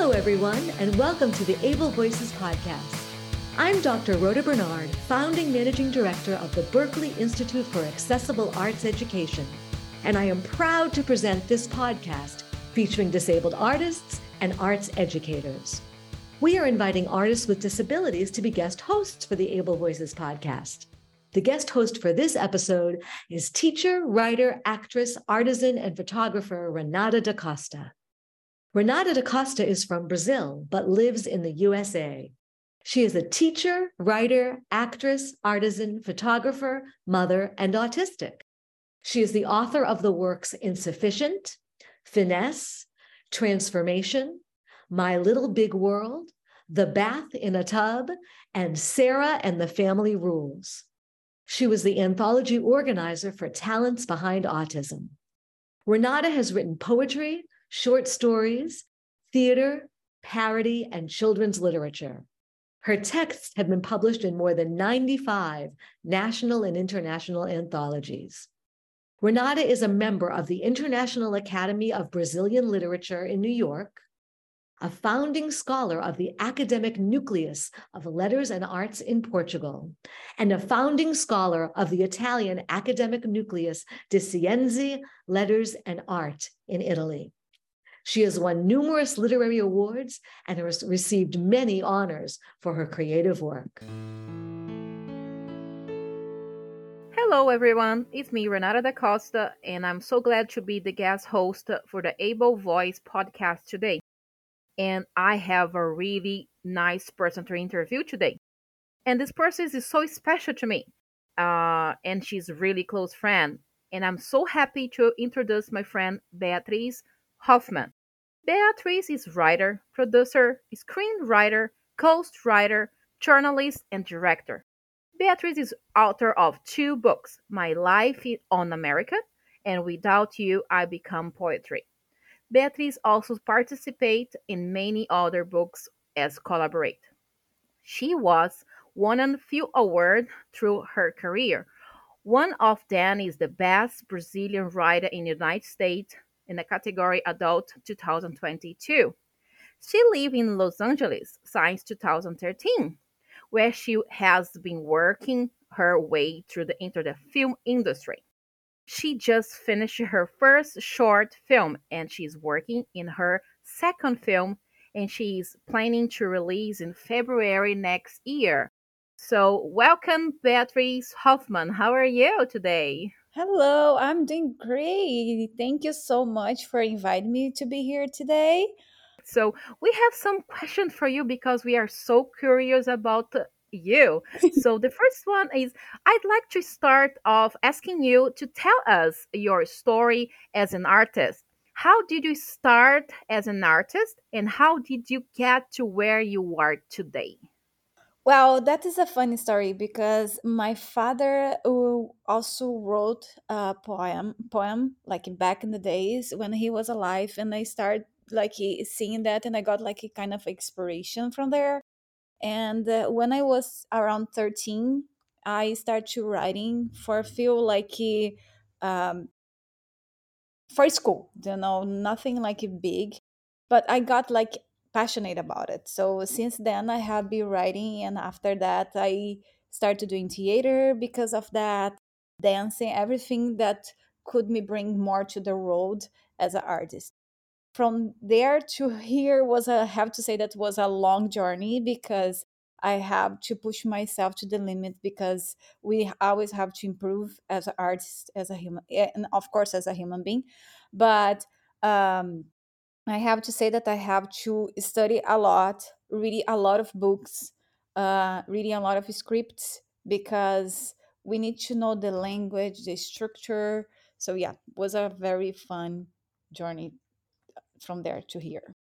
Hello, everyone, and welcome to the Able Voices podcast. I'm Dr. Rhoda Bernard, founding managing director of the Berklee Institute for Accessible Arts Education, and I am proud to present this podcast featuring disabled artists and arts educators. We are inviting artists with disabilities to be guest hosts for the Able Voices podcast. The guest host for this episode is teacher, writer, actress, artisan, and photographer Renata da Costa. Renata da Costa is from Brazil, but lives in the USA. She is a teacher, writer, actress, artisan, photographer, mother, and autistic. She is the author of the works Insufficient, Finesse, Transformation, My Little Big World, The Bath in a Tub, and Sarah and the Family Rules. She was the anthology organizer for Talents Behind Autism. Renata has written poetry, short stories, theater, parody, and children's literature. Her texts have been published in more than 95 national and international anthologies. Renata is a member of the International Academy of Brazilian Literature in New York, a founding scholar of the academic nucleus of letters and arts in Portugal, and a founding scholar of the Italian academic nucleus di Scienze, Letters, and Art in Italy. She has won numerous literary awards and has received many honors for her creative work. Hello, everyone. It's me, Renata da Costa, and I'm so glad to be the guest host for the Able Voice podcast today and I have a really nice person to interview today. And this person is so special to me. Uh, and she's a really close friend. And I'm so happy to introduce my friend Beatris Hoffmann. Beatris is writer, producer, screenwriter, ghost writer, journalist, and director. Beatris is author of two books, My Life on America and Without You I Become Poetry. Beatris also participates in many other books as collaborate. She was won a few awards through her career. One of them is the Best Brazilian Writer in the United States in the category Adult 2022. She lives in Los Angeles since 2013, where she has been working her way through the into the film industry. She just finished her first short film and she's working in her second film and she's planning to release in February next year. So, welcome, Beatris Hoffmann. How are you today? Hello, I'm doing great. Thank you so much for inviting me to be here today. So, we have some questions for you because we are so curious about you. so the first one is I'd like to start off asking you to tell us your story as an artist. How did you start as an artist and how did you get to where you are today? Well, that is a funny story because my father uh, also wrote a poem, poem like back in the days when he was alive, and I started like seeing that, and I got like a kind of inspiration from there. And uh, when I was around 13, I started to writing for feel like um, for school, you know, nothing like big, but I got like passionate about it. So since then, I have been writing, and after that, I started doing theater because of that, dancing, everything that could me bring more to the road as an artist from there to here was a I have to say that was a long journey because I have to push myself to the limit because we always have to improve as an artist, as a human, and of course as a human being. But um, I have to say that I have to study a lot, reading a lot of books, uh, reading a lot of scripts because we need to know the language, the structure. So yeah, was a very fun journey from there to here.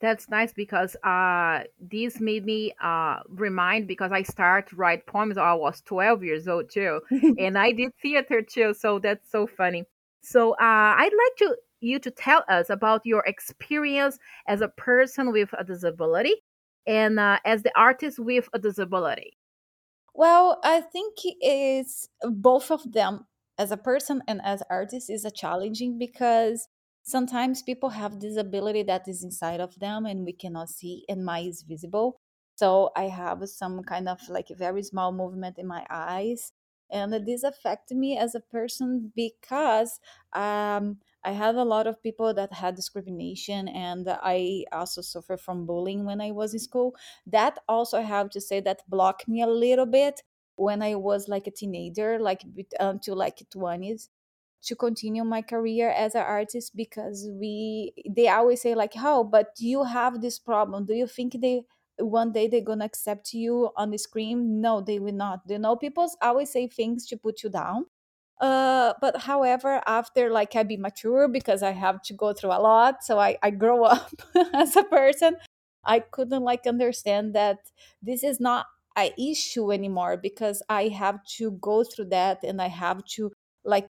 That's nice because uh, this made me uh, remind because I started write poems I was 12 years old too, and I did theater too. So that's so funny. So uh, I'd like to you to tell us about your experience as a person with a disability and uh, as the artist with a disability. Well, I think it's both of them as a person and as artist is a challenging because sometimes people have disability that is inside of them and we cannot see and my is visible so i have some kind of like very small movement in my eyes and this affected me as a person because um, i had a lot of people that had discrimination and i also suffered from bullying when i was in school. That also i have to say that blocked me a little bit when i was like a teenager like until um, like 20s to continue my career as an artist because we they always say like how but you have this problem. Do you think they one day they're gonna accept you on the screen? No they will not. You know people always say things to put you down uh but however after like i be mature because i have to go through a lot so i i grow up as a person i couldn't like understand that this is not a issue anymore because i have to go through that and i have to like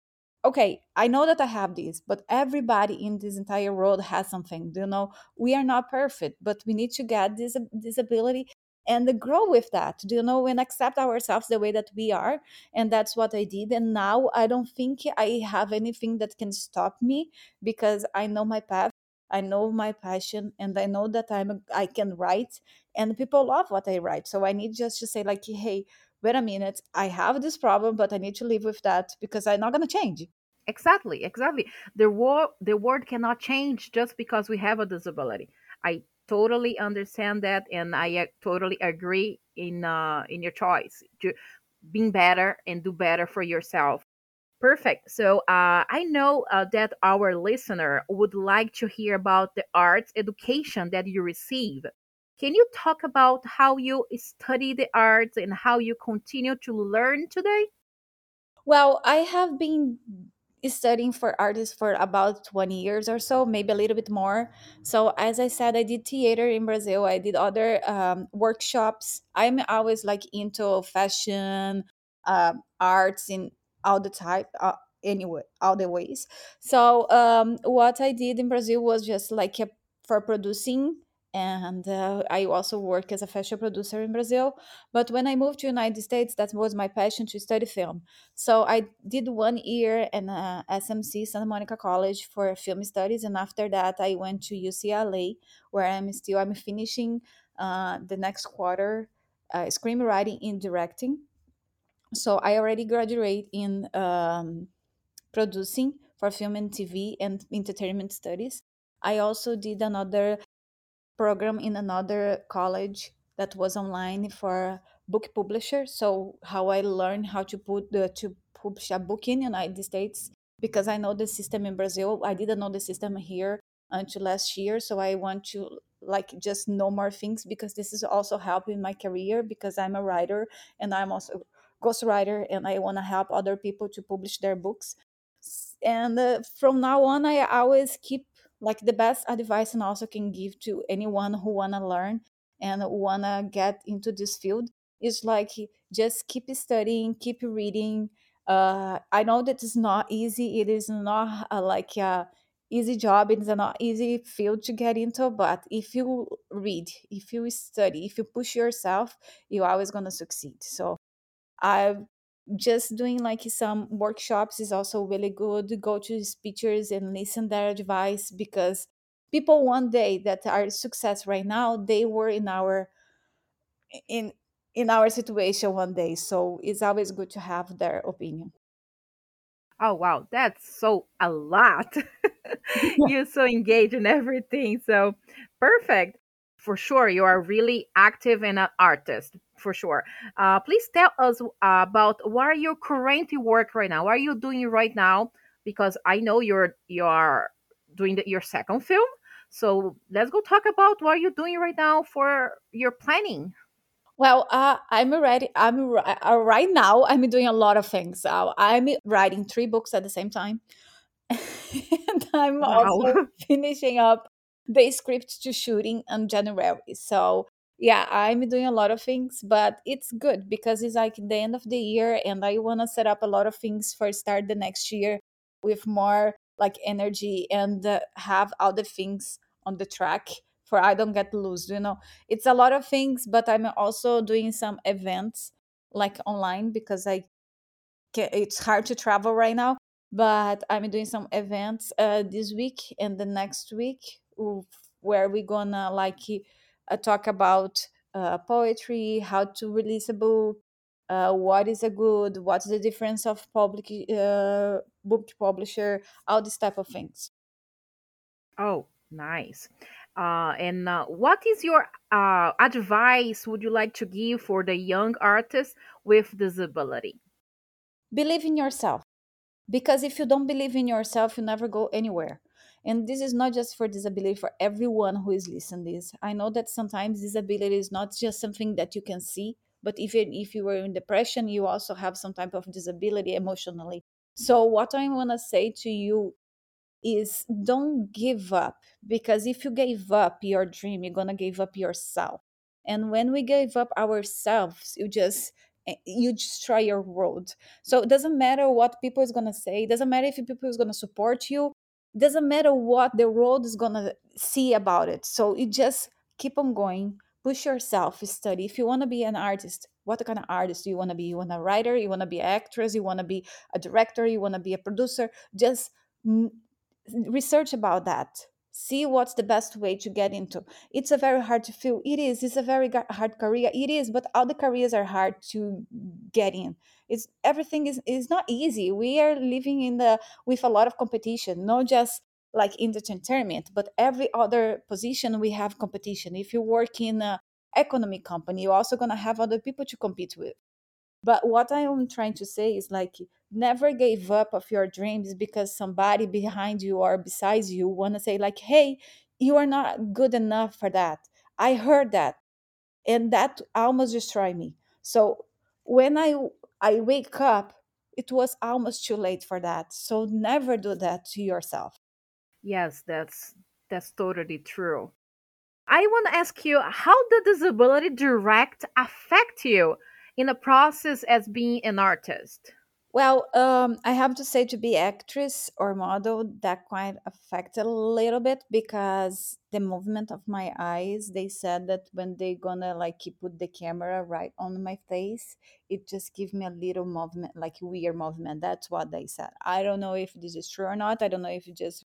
okay i know that i have this but everybody in this entire world has something you know? We are not perfect but we need to get this this ability and grow with that do you know and accept ourselves the way that we are and that's what i did and now i don't think i have anything that can stop me because i know my path i know my passion and i know that i'm i can write and people love what i write so i need just to say like hey wait a minute i have this problem but i need to live with that because i'm not to change Exactly, exactly. The world the world cannot change just because we have a disability. I totally understand that and I uh, totally agree in uh in your choice to being better and do better for yourself. Perfect. So uh, I know uh, that our listener would like to hear about the arts education that you receive. Can you talk about how you study the arts and how you continue to learn today? Well, I have been studying for artists for about 20 years or so, maybe a little bit more. So, as I said, I did theater in Brazil, I did other um, workshops. I'm always like into fashion, um, arts, in all the type. Uh, anyway all the ways so um what i did in brazil was just like a, for producing and uh, i also work as a fashion producer in brazil but when i moved to united states that was my passion to study film so I did one year in uh, SMC Santa Monica College for film studies, and after that I went to UCLA, where I'm still I'm finishing uh, the next quarter uh, screenwriting and directing. So I already graduate in um, producing for film and TV and entertainment studies. I also did another program in another college that was online for book publisher. So how I learned how to put the to publish a book in United States because I know the system in Brazil. I didn't know the system here until last year. So I want to like just know more things because this is also helping my career because I'm a writer and I'm also ghostwriter and I want to help other people to publish their books. And uh, from now on, I always keep like the best advice and also can give to anyone who want to learn and want to get into this field is like just keep studying keep reading. Uh, i know that it's not easy it is not uh, like a easy job it's not easy field to get into but if you read if you study if you push yourself you're always to succeed. So i just doing like some workshops is also really good go to speakers and listen their advice because people one day that are success right now they were in our in in our situation one day so it's always good to have their opinion Oh wow, that's so a lot. You're so engaged in everything. So perfect. For sure, you are really active and an artist. For sure. Uh, please tell us uh, about what are your current work right now? What are you doing right now? Because I know you're you are doing the, your second film. So let's go talk about what are you doing right now for your planning. well uh, i'm already i'm uh, right now i'm doing a lot of things uh, i'm writing three books at the same time and I'm Wow. also finishing up the script to shooting in January. So yeah, I'm doing a lot of things, but it's good because it's like the end of the year and I want to set up a lot of things for start the next year with more like energy and uh, have all the things on the track for I don't get lost, you know. It's a lot of things, but I'm also doing some events like online because I ca- it's hard to travel right now but i'm doing some events uh, this week and the next week where we're gonna like uh, talk about uh, poetry how to release a book uh, what is a good what's the difference of public uh, book publisher all these type of things Oh, nice. Uh, and uh, what is your uh, advice would you like to give for the young artists with disability? believe in yourself because if you don't believe in yourself you never go anywhere and this is not just for disability for everyone who is listening this. I know that sometimes disability is not just something that you can see but even if you were in depression you also have some type of disability emotionally. So what i want to say to you is don't give up because if you gave up your dream you're gonna give up yourself. And when we give up ourselves you just eh, you destroy your world. So it doesn't matter what people is gonna say it doesn't matter if people is gonna support you doesn't matter what the world is gonna see about it. So you just keep on going push yourself study. If you want to be an artist what kind of artist do you want to be? You wanna writer you want to be an actress you want to be a director you want to be a producer? Just research about that. See what's the best way to get into. It's a very hard to feel it is. It's a very hard career. It is but all the careers are hard to get in it's everything is is not easy we are living in the with a lot of competition not just like in the entertainment but every other position we have competition if you work in a economic company you're also going to have other people to compete with but what I am trying to say is like never give up of your dreams because somebody behind you or besides you want to say like, "Hey, you are not good enough for that." I heard that, and that almost destroyed me. So when I I wake up, it was almost too late for that. So never do that to yourself. Yes, that's that's totally true. I want to ask you how the disability direct affect you in the process as being an artist? Well, um, I have to say to be actress or model, that quite affected a little bit because the movement of my eyes, they said that when they gonna like put the camera right on my face, it just give me a little movement, like weird movement. That's what they said. I don't know if this is true or not. I don't know if you just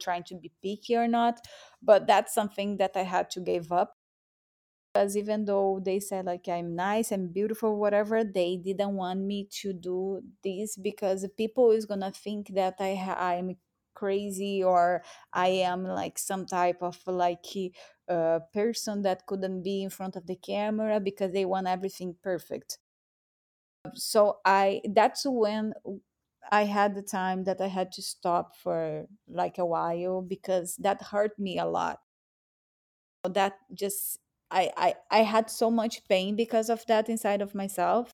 trying to be picky or not, but that's something that I had to give up because even though they said like i'm nice and beautiful whatever they didn't want me to do this because people is gonna think that i ha- i'm crazy or i am like some type of like uh, person that couldn't be in front of the camera because they want everything perfect. So i that's when i had the time that i had to stop for like a while because that hurt me a lot. That just I, I i had so much pain because of that inside of myself.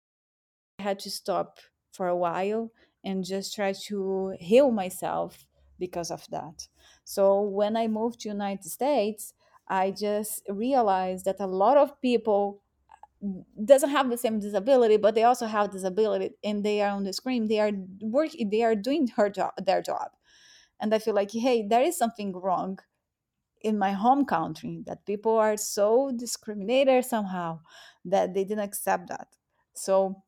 I had to stop for a while and just try to heal myself because of that. So when i moved to united states i just realized that a lot of people mm, doesn't have the same disability but they also have disability and they are on the screen. They are working they are doing her job their job. And i feel like hey there is something wrong in my home country that people are so discriminated somehow that they didn't accept that. So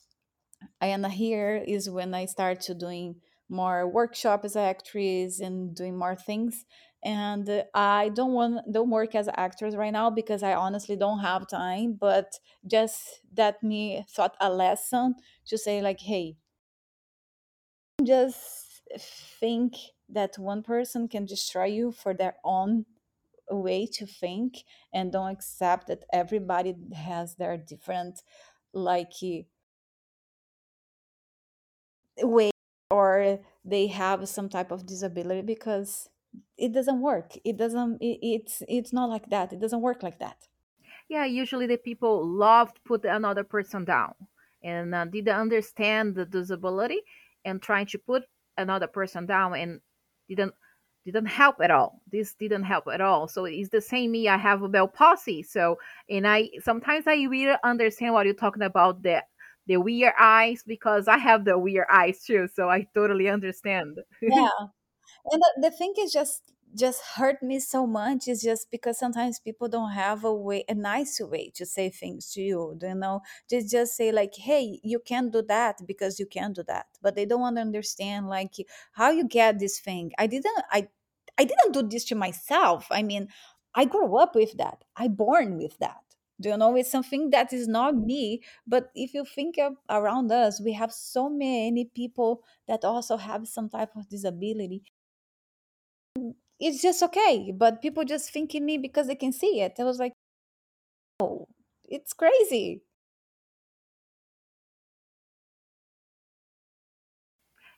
and here is when i start to doing more workshop as an actress and doing more things. And i don't want don't work as an actress right now because i honestly don't have time but just that me thought a lesson to say like hey just think that one person can destroy you for their own way to think and don't accept that everybody has their different like way or they have some type of disability because it doesn't work. It doesn't it, it's it's not like that. It doesn't work like that. Yeah, usually the people love to put another person down and uh, didn't understand the disability and trying to put another person down and didn't didn't help at all. This didn't help at all. So it's the same me. I have a Bell palsy. So and I sometimes I really understand what you're talking about the the weird eyes because I have the weird eyes too. So I totally understand. yeah and the, the thing is just just hurt me so much is just because sometimes people don't have a way a nice way to say things to you you know? Just just say like hey you can't do that because you can't do that. But they don't want to understand like how you get this thing. I didn't i i didn't do this to myself. I mean i grew up with that. I born with that. Do you know? It's something that is not me. But if you think of around us we have so many people that also have some type of disability it's just okay. But people just think in me because they can see it. I was like, oh, it's crazy.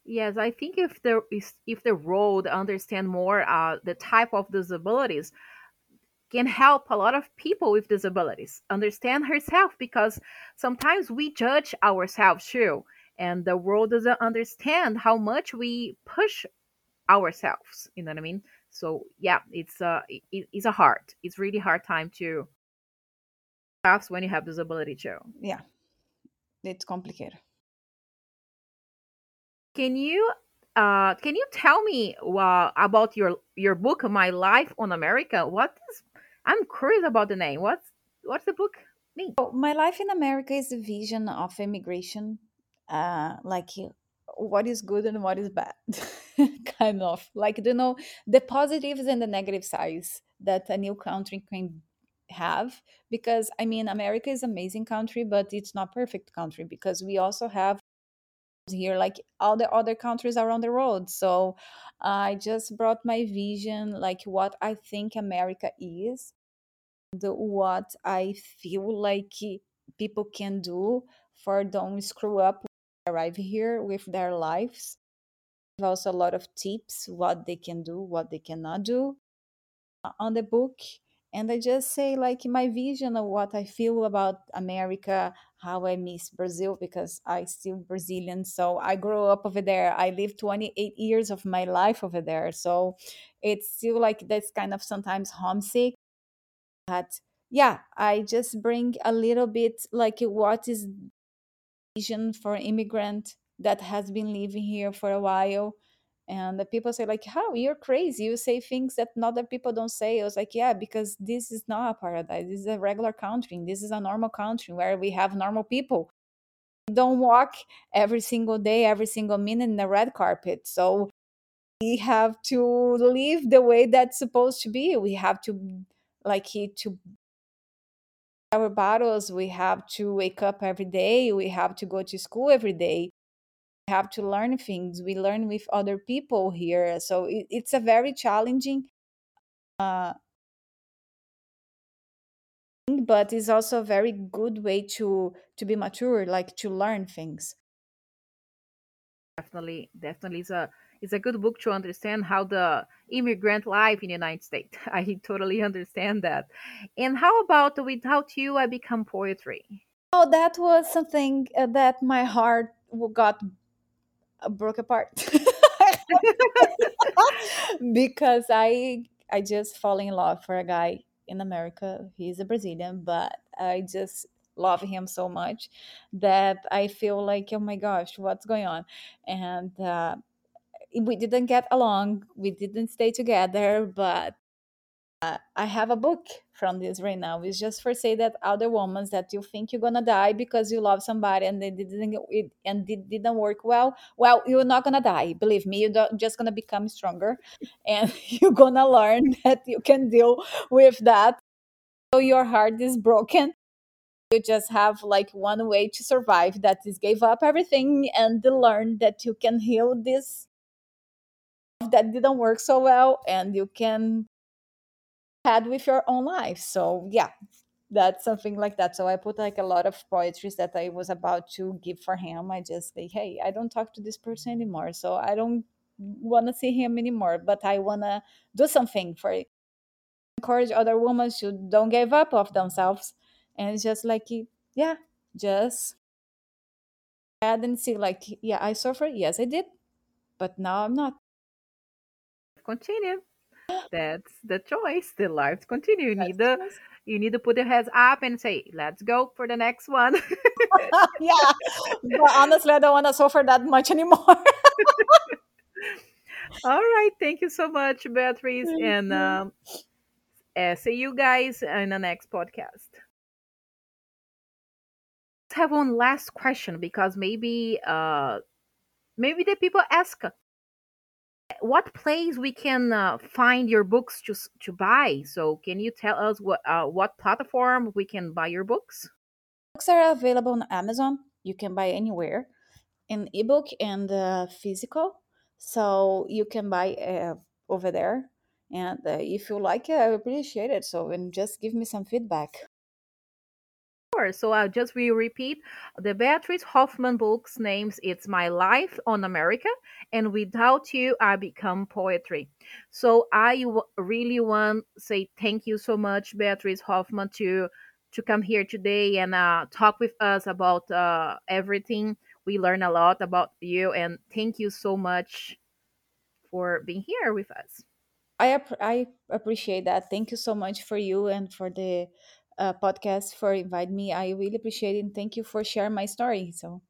Yes, I think if the if the road understand more uh, the type of disabilities can help a lot of people with disabilities understand herself because sometimes we judge ourselves too, and the world doesn't understand how much we push ourselves. You know what I mean? So yeah, it's a it, it's a hard, it's really hard time to pass when you have disability too. Yeah, it's complicated. Can you uh can you tell me uh, about your your book My Life on America? What is I'm curious about the name. What's what's the book mean? So my life in America is a vision of immigration, uh, like what is good and what is bad, kind of like you know the positives and the negative sides that a new country can have. Because I mean, America is amazing country, but it's not perfect country because we also have here like all the other countries around the world so i just brought my vision like what i think america is the what i feel like people can do for don't screw up arrive here with their lives. Also a lot of tips what they can do what they cannot do uh, on the book. And i just say like my vision of what i feel about america how i miss brazil because i still brazilian so i grew up over there. I lived 28 years of my life over there so it's still like that's kind of sometimes homesick. But yeah i just bring a little bit like what is vision for immigrant that has been living here for a while. And the people say like how? You're crazy. You say things that other people don't say. I was like yeah because this is not a paradise. This is a regular country. This is a normal country where we have normal people. We don't walk every single day every single minute in the red carpet. So we have to live the way that's supposed to be. We have to like it to our battles we have to wake up every day we have to go to school every day we have to learn things we learn with other people here. So it, it's a very challenging uh, thing, but it's also a very good way to to be mature like to learn things. Definitely, definitely is a it's a good book to understand how the immigrant life in the United States. I totally understand that. And how about without you, I become poetry? oh that was something uh, that my heart got broke apart because I I just fall in love for a guy in America. He's a Brazilian, but I just love him so much that I feel like oh my gosh, what's going on? And uh, we didn't get along. We didn't stay together, but uh, I have a book from this right now. It's just for say that other women that you think you're gonna die because you love somebody and they didn't it, and it didn't work well. Well, you're not gonna die. Believe me, you're just gonna become stronger, and you're gonna learn that you can deal with that. So your heart is broken. You just have like one way to survive. That is, give up everything and learn that you can heal this that didn't work so well, and you can had with your own life. So yeah, that's something like that. So I put like a lot of poetries that I was about to give for him. I just say, hey, I don't talk to this person anymore, so I don't want to see him anymore. But I want to do something for it. encourage other women to don't give up of themselves, and it's just like yeah, just add and see like yeah, I suffered. Yes, I did, but now I'm not. Continue. That's the choice. The lives continue. You need to you need to put your heads up and say, "Let's go for the next one." yeah, but honestly, I don't want to suffer that much anymore. All right. Thank you so much, Beatris. and um, uh, see you guys in the next podcast. Let's have one last question because maybe uh, maybe the people ask what place we can uh, find your books to to buy. So can you tell us what uh, what platform we can buy your books? Books are available on Amazon. You can buy anywhere, in ebook and uh, physical. So you can buy uh, over there. And uh, if you like it, I appreciate it. So and just give me some feedback. So I'll just re repeat the Beatris Hoffmann book's names. It's My Life on America, and Without You, I Become Poetry. So I w- really want to say thank you so much, Beatris Hoffmann to to come here today and uh, talk with us about uh, everything. We learn a lot about you, and thank you so much for being here with us. I ap- I appreciate that. Thank you so much for you and for the uh, podcast for inviting me. I really appreciate it. And thank you for sharing my story. So.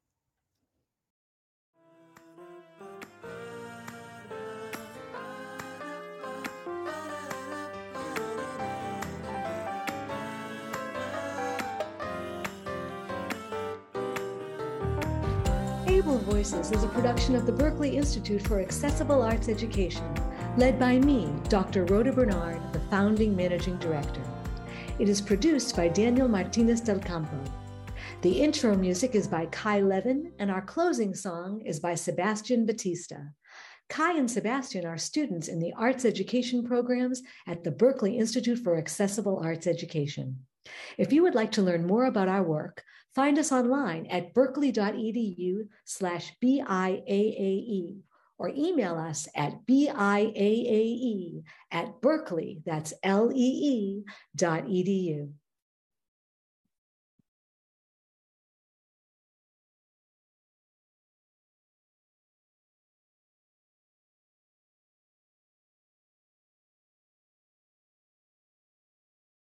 Able Voices is a production of the Berklee Institute for Accessible Arts Education, led by me, Dr. Rhoda Bernard, the founding managing director. It is produced by Daniel Martinez del Campo. The intro music is by Kai Levin, and our closing song is by Sebastian Batista. Kai and Sebastian are students in the arts education programs at the Berklee Institute for Accessible Arts Education. If you would like to learn more about our work, find us online at berklee.edu slash BIAAE or email us at BIAAE at Berklee, that's L-E-E dot edu.